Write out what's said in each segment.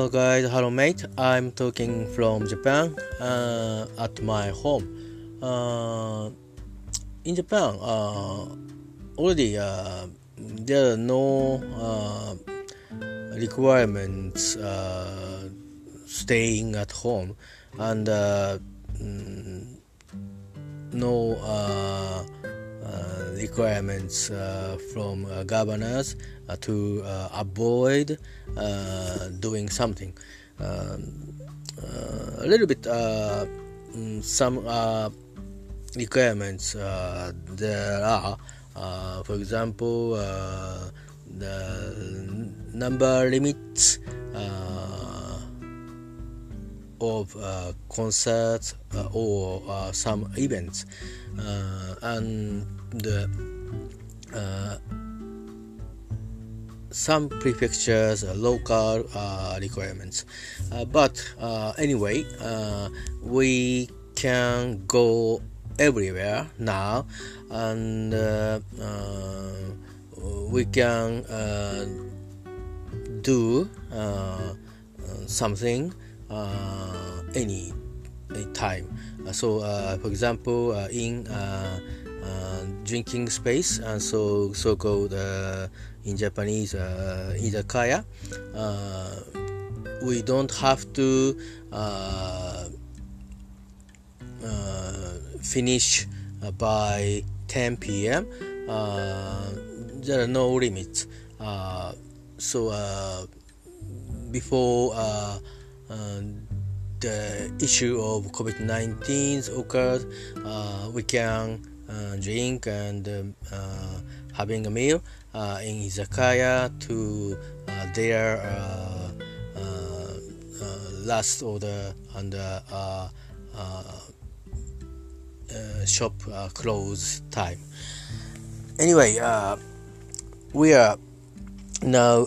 Hello guys, hello mate. I'm talking from Japan uh, at my home. Uh, in Japan, uh, already uh, there are no uh, requirements uh, staying at home and mm, no requirements from governors to avoid doing something. Um, a little bit mm, some requirements uh, there are. Uh, for example, uh, the number limits of uh, concerts uh, or uh, some events and some prefectures uh, local uh, requirements. Uh, but anyway we can go everywhere now and uh, uh, we can uh, do something any, time. So for example in drinking space and so so called in Japanese uh, izakaya we don't have to uh, uh, finish uh, by 10 p.m. Uh, there are no limits. Uh, so before the issue of COVID-19 occurred, we can drink and um, having a meal Uh, in izakaya to uh, their uh, last order and uh, uh, uh, shop uh, close time. Anyway, uh, we are now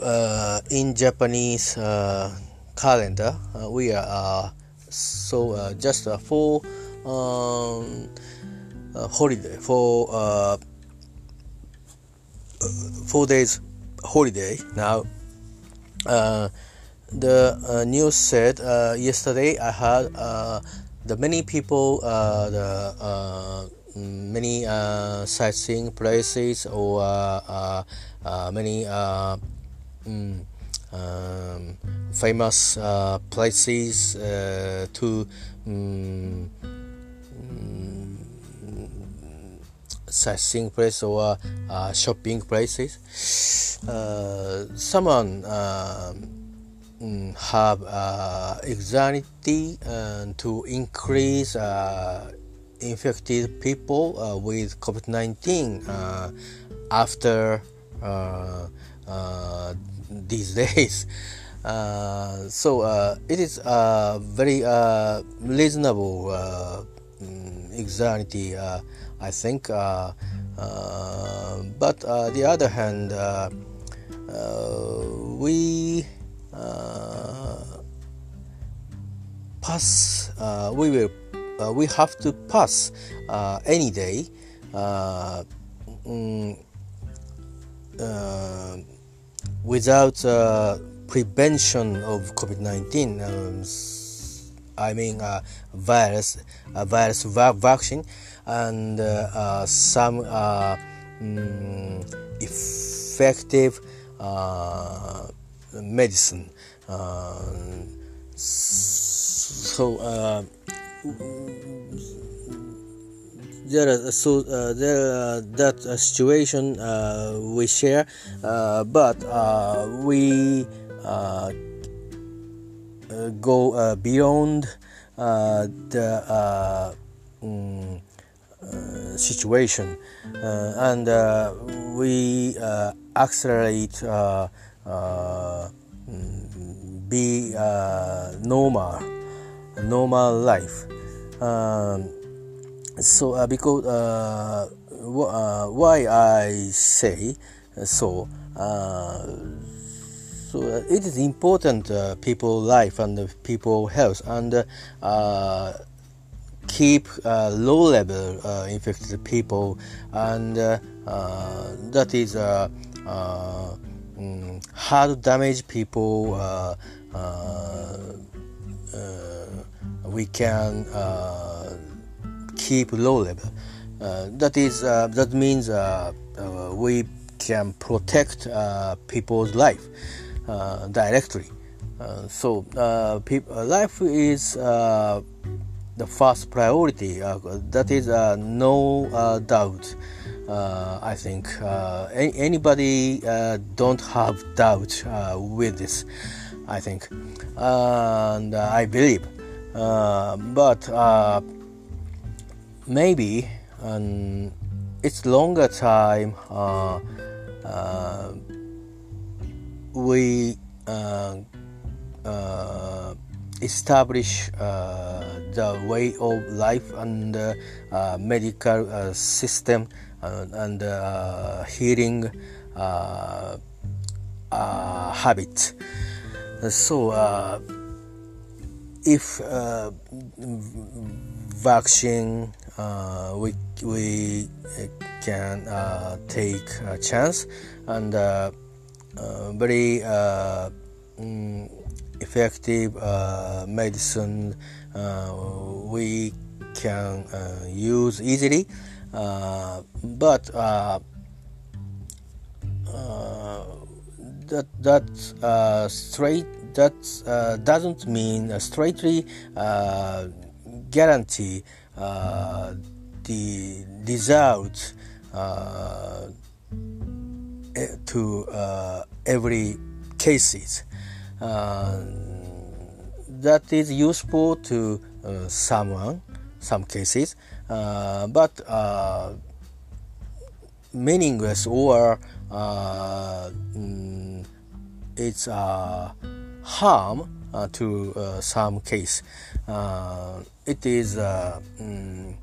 in Japanese calendar. we are so just for um, holiday for four days holiday now. Uh, the uh, news said uh, yesterday I had the many people, uh, the uh, many uh, sightseeing places or uh, uh, many uh, mm, um, famous places to um, sightseeing place or shopping places. someone Mm, have uh, anxiety to increase uh, infected people uh, with COVID-19 uh, after uh, uh, these days. so it is a very reasonable mm, anxiety, I think. but the other hand, we uh, pass uh, we will uh, we have to pass any day mm, without prevention of COVID-19 um, I mean uh, virus uh, virus va- vaccine and uh, some mm, effective medicine. Uh, so uh, there are so uh, there uh, that uh, situation uh, we share, but we go beyond the um, situation, and we accelerate uh, be uh, normal normal life. Um, so uh, because uh, uh, why I say so so it is important people life and people health and keep uh, low level uh, infected people and uh, uh that is uh, uh, mm, um, how to damage people uh, we can keep low level. that is that means we can protect people's life directly. so life is the first priority. Uh, that is uh, no uh, doubt. I think anybody don't have doubt with this. I think, and I believe. but maybe um, it's longer time. we uh, establish uh, the way of life and uh, medical uh, system and healing habit. So, if vaccine uh, we we can uh, take a chance and uh, very mm, effective uh, medicine uh, we can uh, use easily. But that that uh, straight that uh, doesn't mean uh, straightly guarantee the result to every cases that is useful to uh, someone, some cases, uh, but meaningless or mm, it's harm uh, to uh, some case. Uh, it is mm,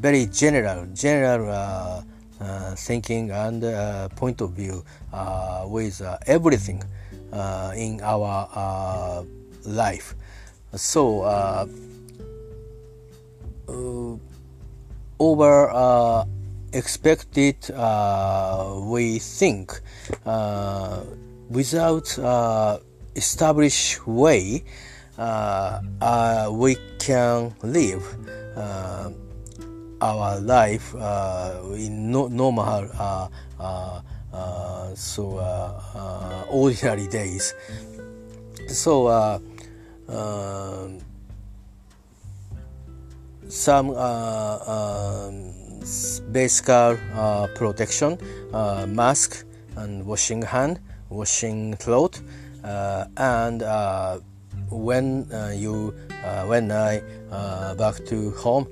very general, general thinking and point of view with everything uh, in our uh, life. So, uh, over expected, we think without established way uh, uh, we can live uh, our life in no, normal uh, so uh, uh, ordinary days. So um, some um, basic protection, mask and washing hand, washing clothes, and when uh, you uh, when I uh, back to home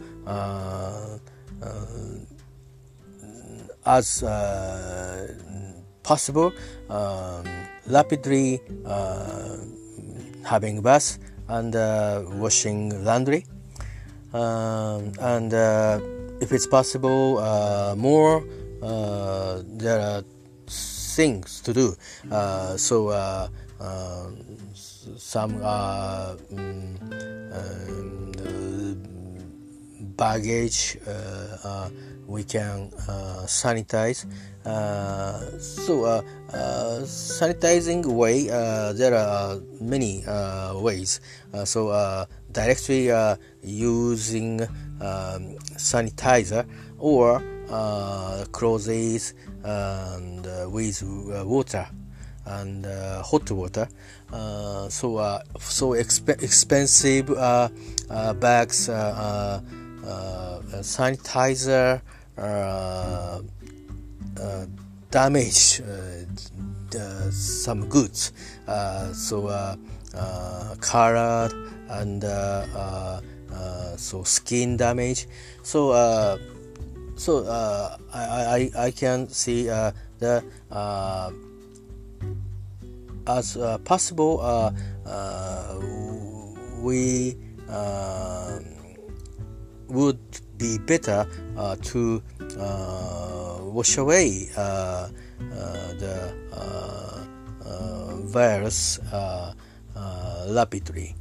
as possible. Um, rapidly uh, having bath and uh, washing laundry. Um, and uh, if it's possible uh, more uh, there are things to do. Uh, so um, some um, baggage uh, uh, we can uh, sanitize uh, so uh, uh, sanitizing way there are many ways so directly using um, sanitizer or clothes and with water and uh, hot water. Uh, so uh, so exp- expensive bags, Uh, sanitizer, uh, uh, damage uh, some goods. Uh, so uh, color and so skin damage. So so I, I I can see the as possible we would be better uh, to uh, wash away uh, uh the uh, uh, virus rapidly.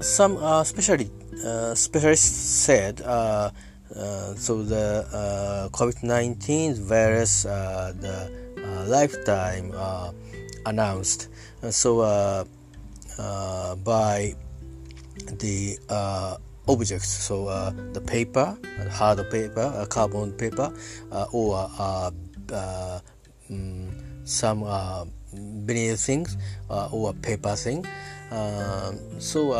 some especially specialists said uh, so the uh, COVID-19 virus, uh, the lifetime announced. so by the uh, objects, so uh, the paper, hard paper, uh, carbon paper, or um, some vinyl things or paper thing. Um, so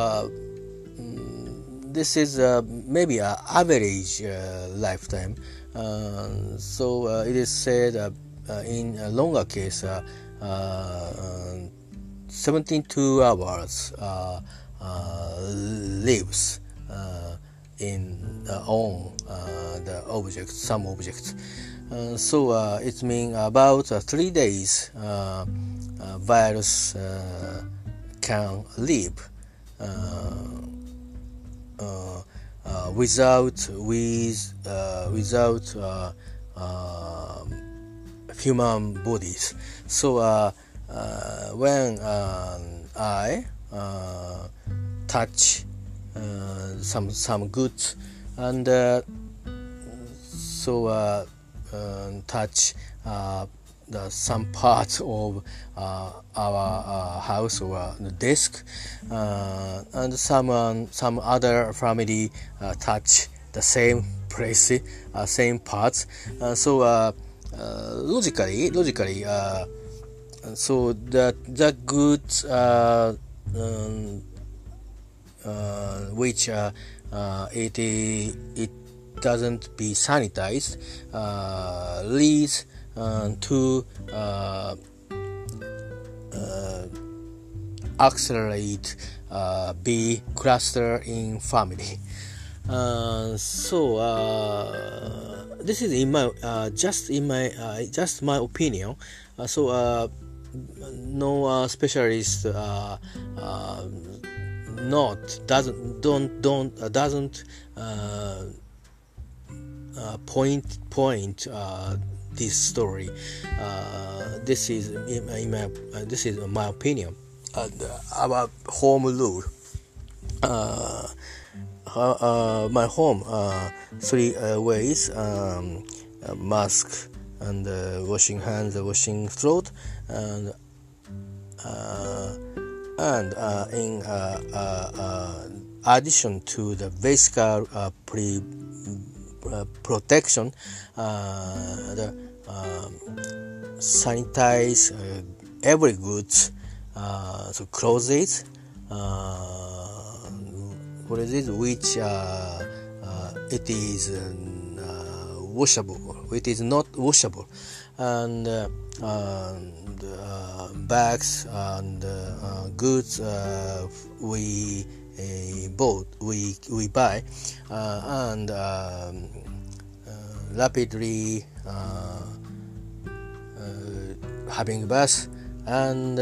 mm, this is uh, maybe an average uh, lifetime. Um, uh, so it is said in a longer case, 72 hours Uh, lives uh, in on uh, the object, some objects. Uh, so uh, it means about uh, three days virus can live without with without um, human bodies. So when um, I touch uh, some some goods and uh, so um, touch uh, the, some parts of uh, our uh, house or the desk, and some um, some other family touch the same place, same parts. so logically, logically, so that the goods um, which it it doesn't be sanitized uh, leads uh, to uh, uh accelerate uh, B cluster in family. Uh, so this is in my just in my just my opinion. so no specialist not doesn't don't don't doesn't uh, point point uh, this story. Uh, this is in, in my this is my opinion. about home rule. my home three ways um, mask and uh, washing hands, washing throat, and uh, and uh, in addition to the basic pre uh, protection, uh, the um, sanitize uh, every goods, so clothes, what is it, which it is washable, it is not washable, and uh, bags and uh, goods uh, we a boat we we buy uh, and um, uh, rapidly uh, having bus and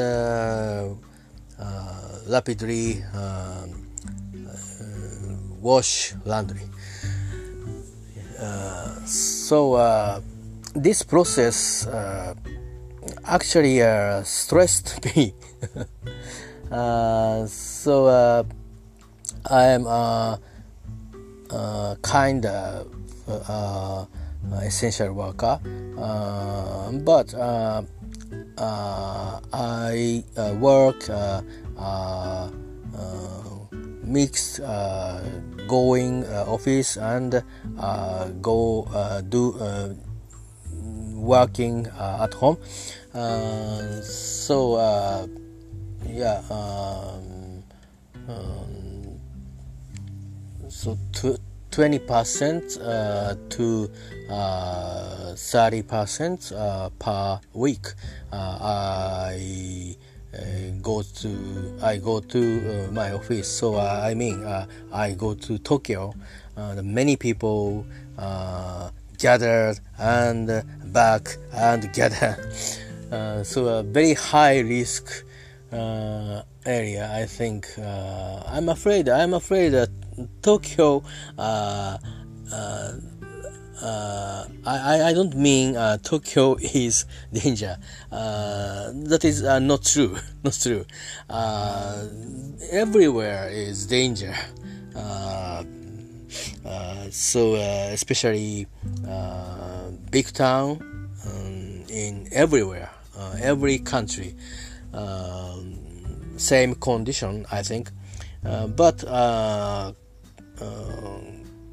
rapidly um, wash laundry. so this process actually uh, stressed me. uh, so uh, I am a, kind of uh, essential worker, uh, but uh, uh, I work mixed going office and go do working at home. so yeah. Um, um, so twenty percent uh, to uh, thirty percent uh, per week. I go to I go to my office. So I mean I go to Tokyo. many people gathered and back and gather. Uh, so a very high risk uh, area. I think uh, I'm afraid. I'm afraid that Tokyo. Uh, uh, uh, I, I don't mean Tokyo is danger. That is not true. Not true. Everywhere is danger. Uh, so especially big town um, in everywhere, every country. um, same condition, I think. Uh, but uh, uh,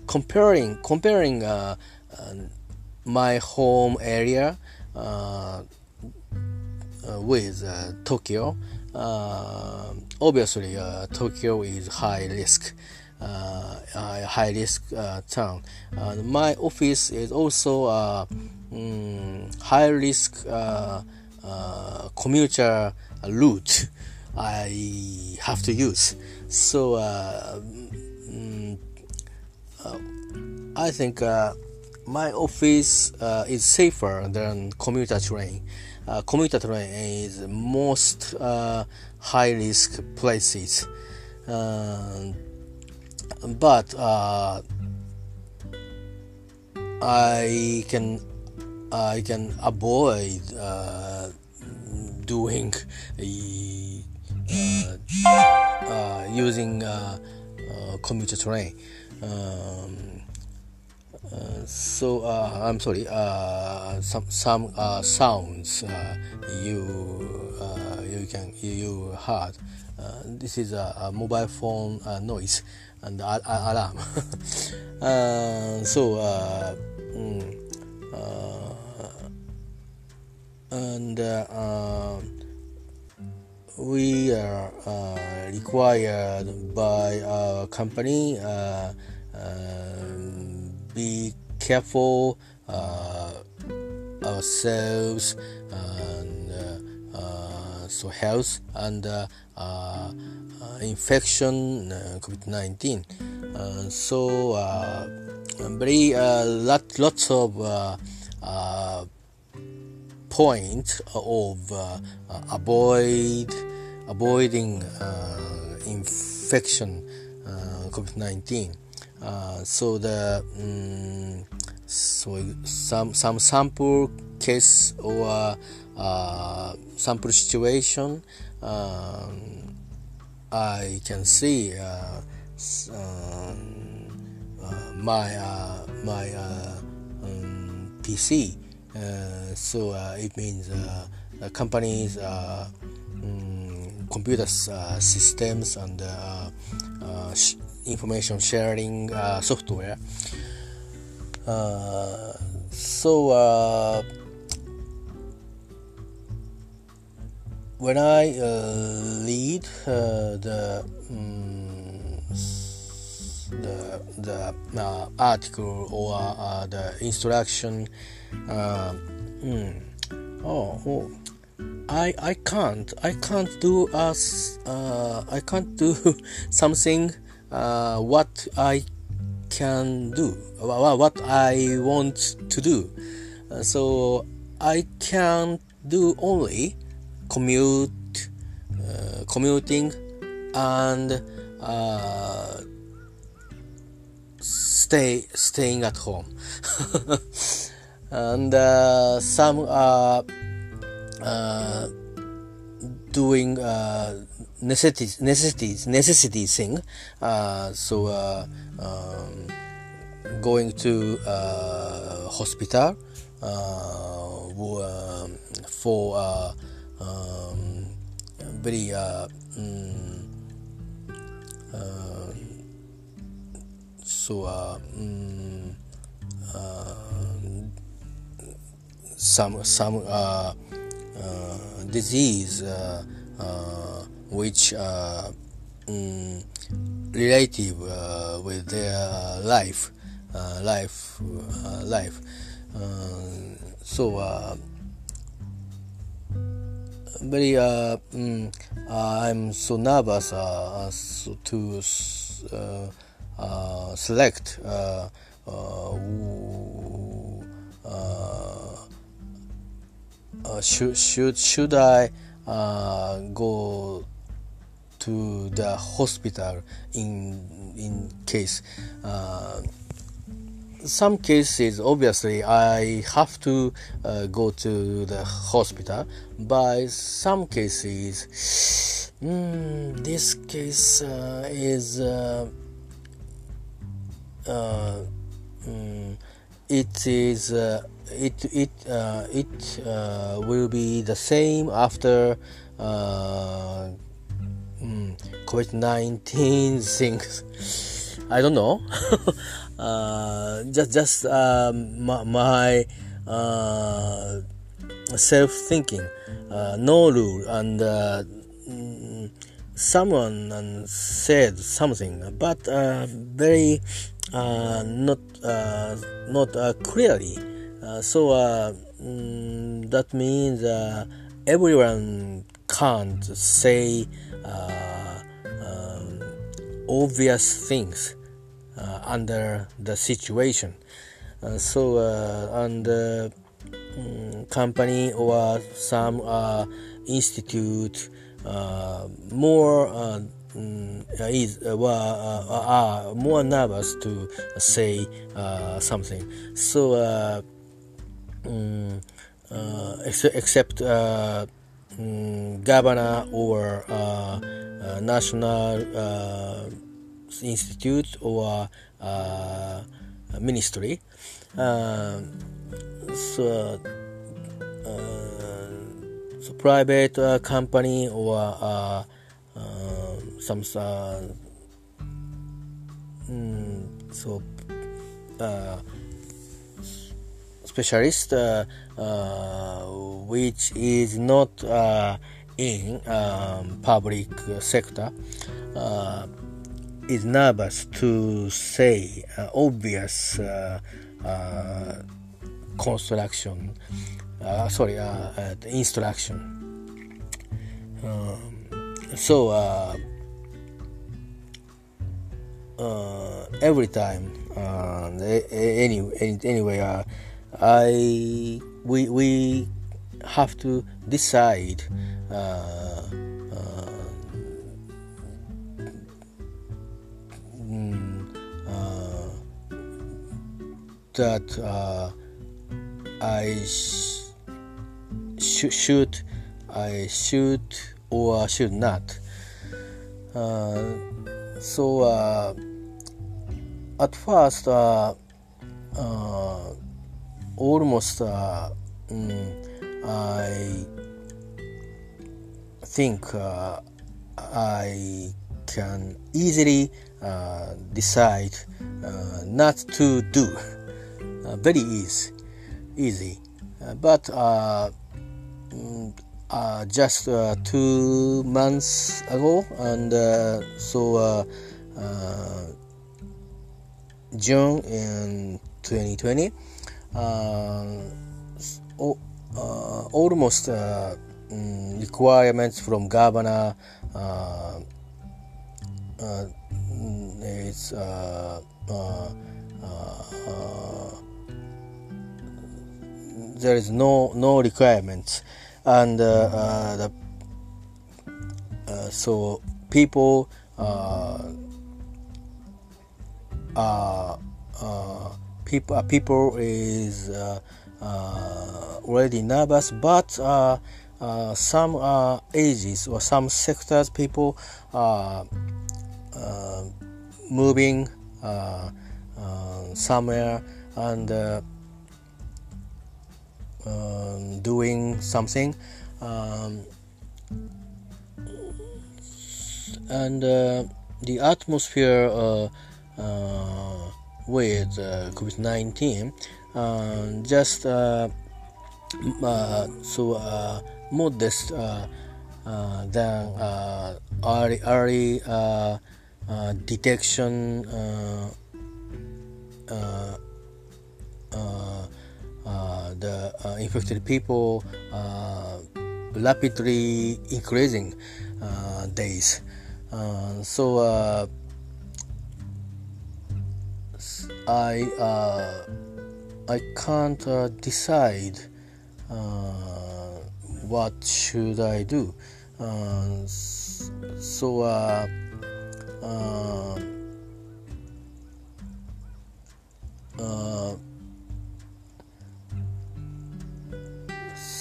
comparing comparing uh, uh, my home area with Tokyo, obviously Tokyo is high risk. Uh, high risk uh, town. Uh, my office is also a um, high risk commuter route I have to use. So um, I think my office uh, is safer than commuter train. Uh, commuter train is most uh, high risk places but uh, I can I can avoid uh, doing uh, uh using uh, uh, commuter train. Um, so I'm sorry. some some sounds you you can you heard. this is a, a mobile phone noise and alarm. uh, so, uh, mm, uh, and uh, we are uh, required by our company be careful ourselves and so health and Uh, uh, infection uh, COVID-19. Uh, so uh, very uh, lot lots of points of avoid avoiding infection COVID-19. so the um, so some some sample case or uh, sample situation um, I can see uh, um, uh, my uh, my um, PC. so it means the companies um, computer systems and sh information sharing software. so when I uh, lead uh, the um, the the uh, article or uh, the instruction, mm, oh, oh, I I can't I can't do us I can't do something what I can do what I want to do. So I can do only commute, uh, commuting, and uh, stay staying at home. and uh, some are uh, doing uh, necessities necessities necessity thing. Uh, so um, going to hospital for um, very uh, uh, so uh, mm, uh, some some uh, uh, disease which mm, relative with their life life life. So very uh, mm, I'm so nervous uh, so to uh, uh select uh, uh, should should should I go to the hospital in in case some cases obviously i have to uh, go to the hospital but some cases mm, this case uh, is uh, uh mm, it is uh, it it it will be the same after mm, COVID-19 things. I don't know. uh, just just um, my, uh, self thinking, uh, no rule, and uh, mm, someone said something, but uh, very uh, not not clearly. so mm, that means everyone can't say um, obvious things under the situation. Uh, so uh, and uh, um, company or some institute more um, is uh, are more nervous to say uh, something. So um, ex except um, governor or national institute or ministry. Uh, so, uh, so private uh, company or uh, uh, some mm, so specialist which is not in um, public sector is nervous to say uh, obvious uh, uh, construction, uh, sorry, instruction. Um, so every time, any, any anyway, I we we have to decide. That uh, I sh- should I should or should not. Uh, so uh, at first, uh, uh, almost uh, mm, I think I can easily decide not to do. Uh, very easy, easy. Uh, but uh, mm, just two months ago, and so June in 2020, almost mm, requirements from governor uh, uh, it's uh, there is no no requirements. And uh, uh, the, uh, so people uh, uh, uh people uh, people is uh, already nervous but some ages or some sectors people are moving somewhere and um, doing something um, and uh, the atmosphere uh, uh, with uh, COVID-19 uh, just uh, so modest than early, early detection Uh, the uh, infected people uh, rapidly increasing uh, days. Uh, so uh, I I can't decide what should I do. so uh,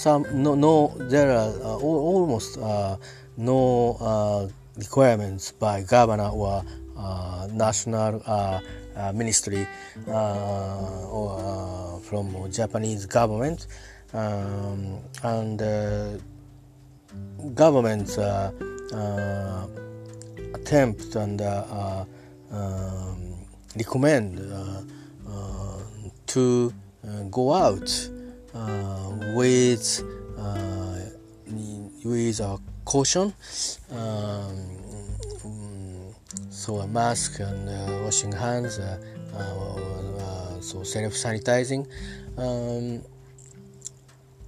some no no there are uh, almost uh, no uh, requirements by governor or uh, national uh, uh, ministry or from Japanese government. Um, and government's attempt and um, recommend to go out with with a caution. Um, so a mask and uh, washing hands, uh, uh, uh so self sanitizing. Um,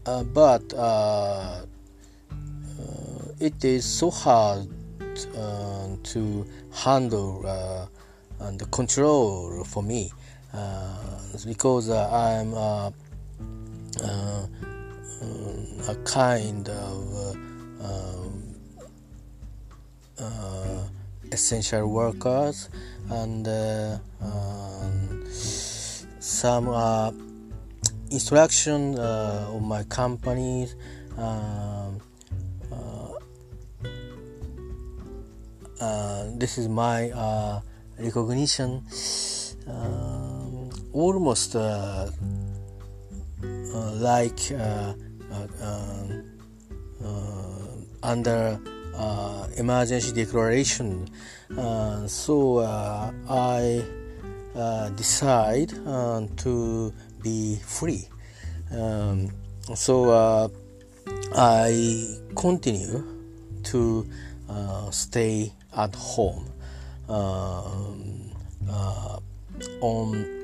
uh, but uh, it is so hard to handle and control for me because I'm kind of uh, essential workers and uh, um, some uh, instruction uh, of my company um, this is my recognition. Um, almost like um, under uh, emergency declaration. Uh, so uh, I decide to be free. Um, so I continue to stay at home um, on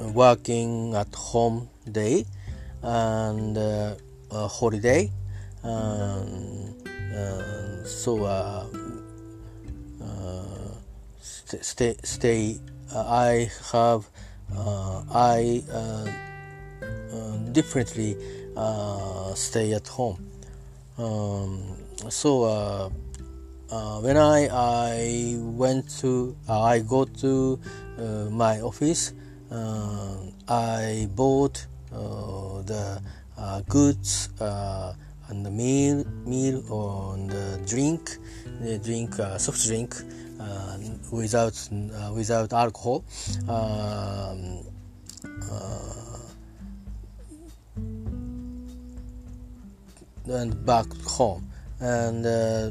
working at home day and uh, holiday. Um, uh, so uh, uh, st- stay stay I have I differently stay at home. Um, so uh, when I I went to uh, I go to uh, my office I bought the goods and the meal meal or the drink the drink uh, soft drink uh, without uh, without alcohol. Um, uh, and back home. And uh,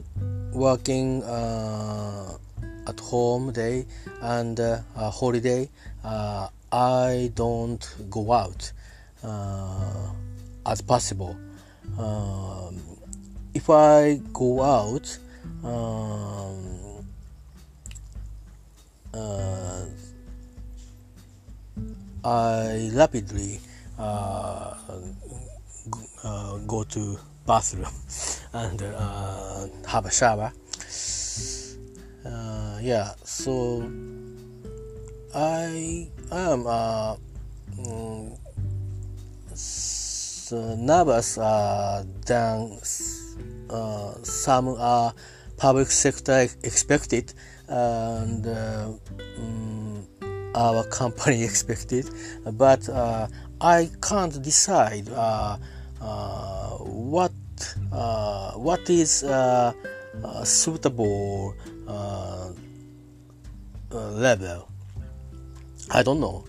working uh, at home day and holiday I don't go out as possible um, if I go out, um, uh, I rapidly uh, uh, go to bathroom and uh, have a shower. Uh, yeah, so I am uh, mm, uh, nervous uh, than uh, some uh, public sector expected and um, our company expected. But I can't decide what what is suitable level I don't know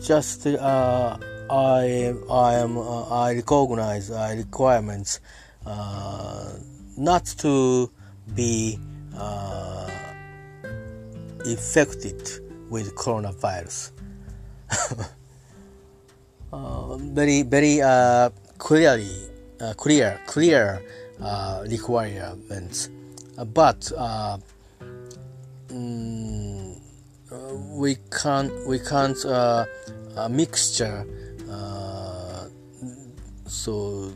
just uh, I I am uh, I recognize uh, requirements uh, not to be uh, infected with coronavirus. Uh, very very uh, clearly clear clear requirements, but. Mm, we can't we can't uh, a mixture so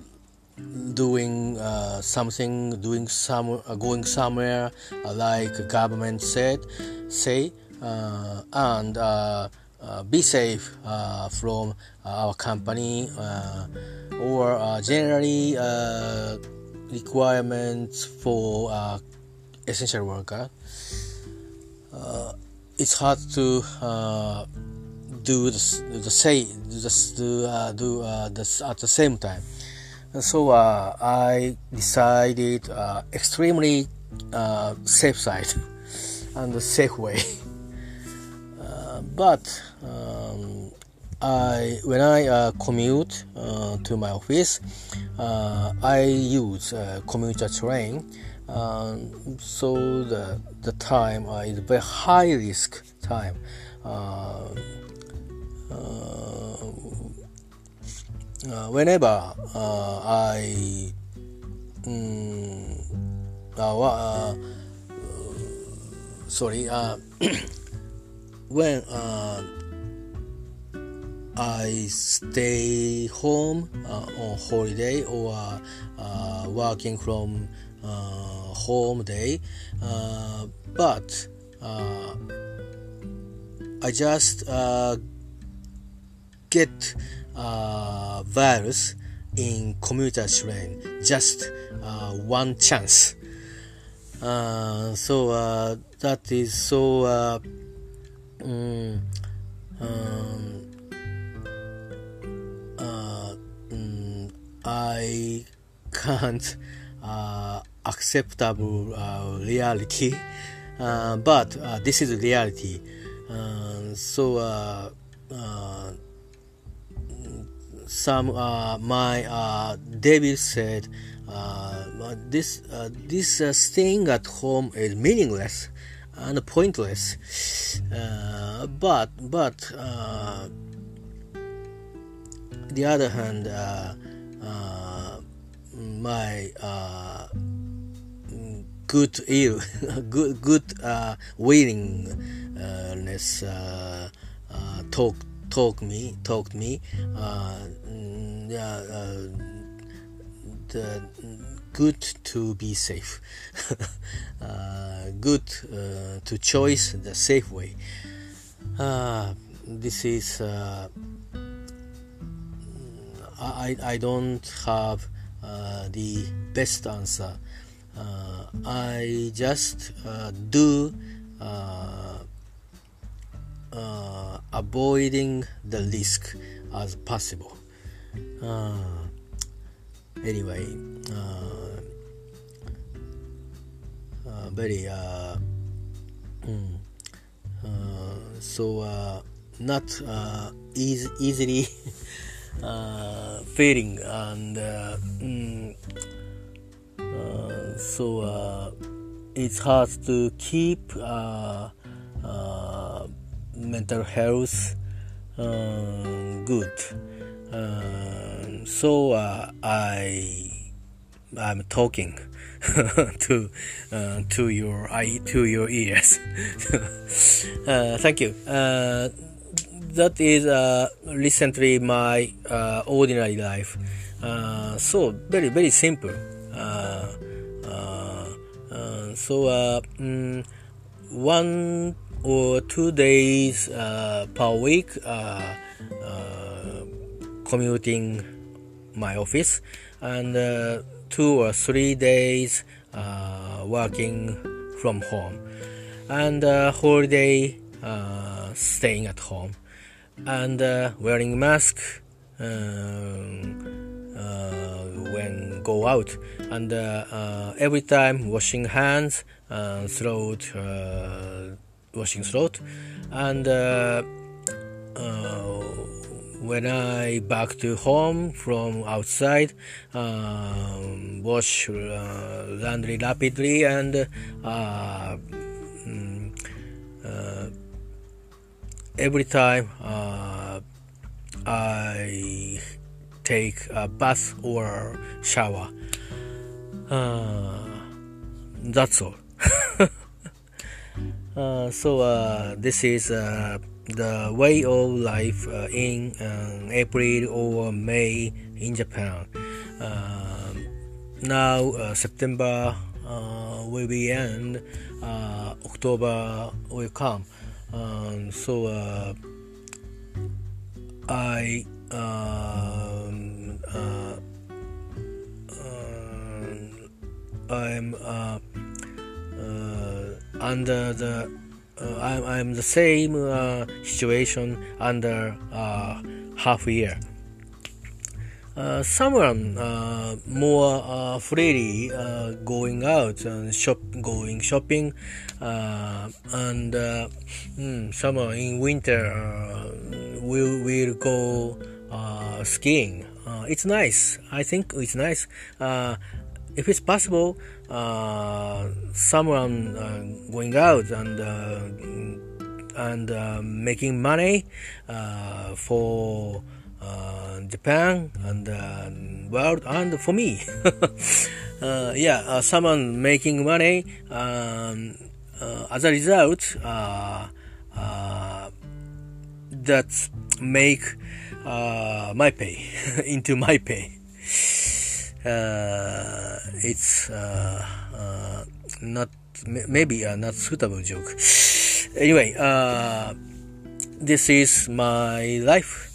doing uh, something doing some uh, going somewhere uh, like government said say uh, and uh, uh, be safe from our company or generally requirements for essential worker it's hard to do the, the same just do uh, do uh, this at the same time so uh, I decided uh, extremely uh, safe side and the safe way uh, but um, I when I uh, commute uh, to my office, uh, I use commuter train. Um, so the the time is very high risk time. whenever I um, uh, sorry when I stay home uh, on holiday or uh, working from uh, home day, uh, but uh, I just uh, get virus in commuter train, just one chance. so that is so. Um, um, I can't uh, acceptable uh, reality, uh, but uh, this is reality. Uh, so uh, some my David said this this staying at home is meaningless and pointless. but but the other hand uh, my uh, good ill, good good uh, willingness uh, uh, talk talk me talked me uh, yeah, the good to be safe good to choice the safe way this is I, I don't have uh, the best answer. Uh, I just uh, do uh, uh, avoiding the risk as possible. Uh, anyway, very mm, so not easy, easily feeling and mm, so uh, it's hard to keep uh, uh, mental health good so I I'm talking to uh, to your eye to your ears. uh, thank you. Uh, that is uh, recently my uh, ordinary life. Uh, so very very simple. Uh, uh, uh, Uh, uh, so uh, mm, one or two days per week commuting my office, and two or three days working from home, and holiday staying at home and uh, wearing mask um, uh, when go out. And uh, every time washing hands and throat washing throat. And when I back to home from outside, um, wash uh, laundry rapidly and uh, mm, uh, every time uh, I take a bath or shower. Uh, that's all. uh, so uh, this is uh, the way of life uh, in April or May in Japan. now September will be end. October will come. Um, so uh, I um, uh, uh, I'm uh, uh, under the I'm, I'm the same situation under half year. uh, someone uh, more uh, freely going out and shop, going shopping, and mm, someone in winter will will go skiing. it's nice. I think it's nice if it's possible, uh, someone uh, going out and uh, and making money for uh, Japan and uh, world and for me. uh, yeah, uh, someone making money. Um, uh, as a result, uh, that make my pay into my pay. it's not maybe a not suitable joke. Anyway, this is my life.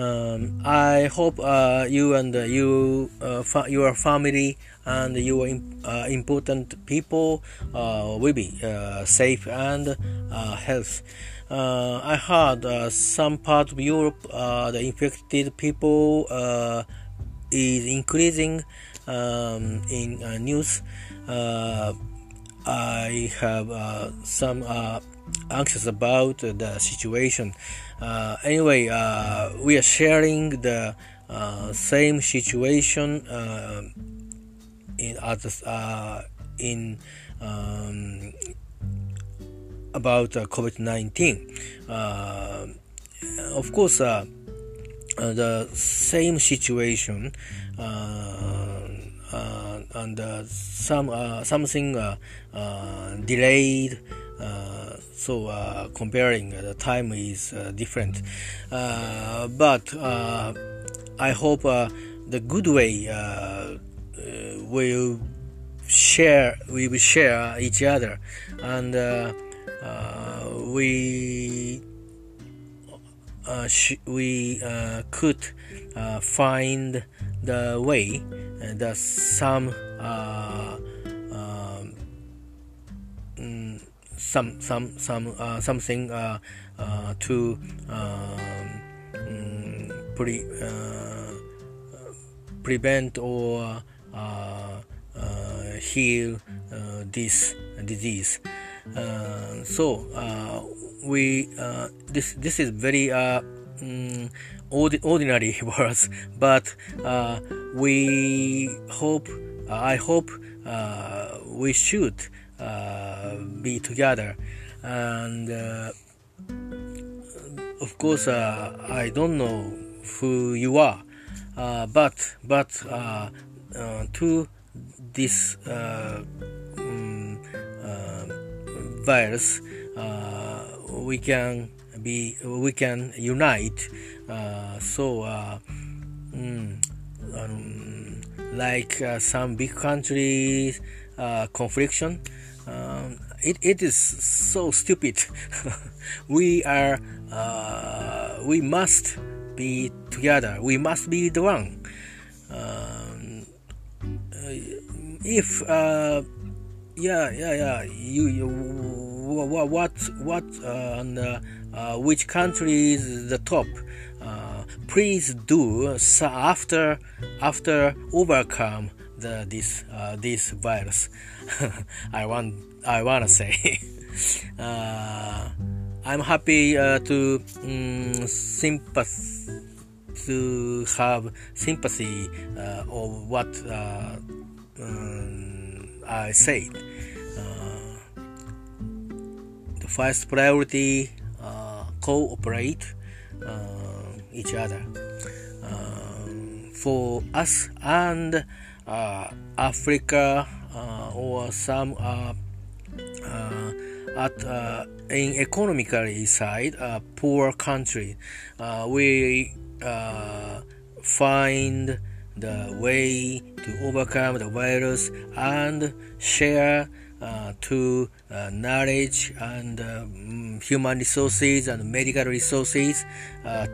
Um, I hope uh, you and uh, you, uh, fa- your family and your uh, important people uh, will be uh, safe and healthy. I heard some part of Europe the infected people is increasing um, in news. I have some anxious about the situation. Uh, anyway, uh, we are sharing the uh, same situation in in um, about uh, COVID-19. Uh, of course, uh, the same situation and some something delayed uh, so uh, comparing uh, the time is different but I hope the good way will share we will share each other and we uh, we uh, could uh, find the way that some some some some uh, something uh, uh, to um, mm, pre, prevent or heal this disease. So we this this is very mm, ordinary words, but we hope I hope we should uh, be together. And uh, of course uh, I don't know who you are but but to this um, virus we can be we can unite uh, so uh, mm, um, like uh, some big countries confliction um, it, it is so stupid. we are, uh, we must be together. We must be the one. Um, if, uh, yeah, yeah, yeah, you, you what, what, uh, and, uh, uh, which country is the top? Uh, please do so after, after overcome the, this, this virus. I want I wanna say. uh, I'm happy uh, to um, to have sympathy uh, of what uh, um, I said. Uh, the first priority uh, cooperate each other for us and Africa uh, or some uh, uh, at in economically side poor country we find the way to overcome the virus and share uh, to uh, knowledge and uh, human resources and medical resources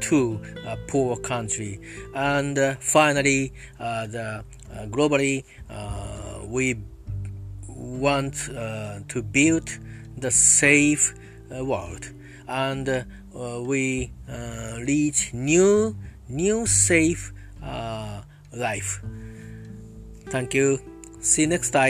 to a poor country. And finally the globally we want uh, to build the safe uh, world. And uh, we reach new new safe uh, life. Thank you. See you next time.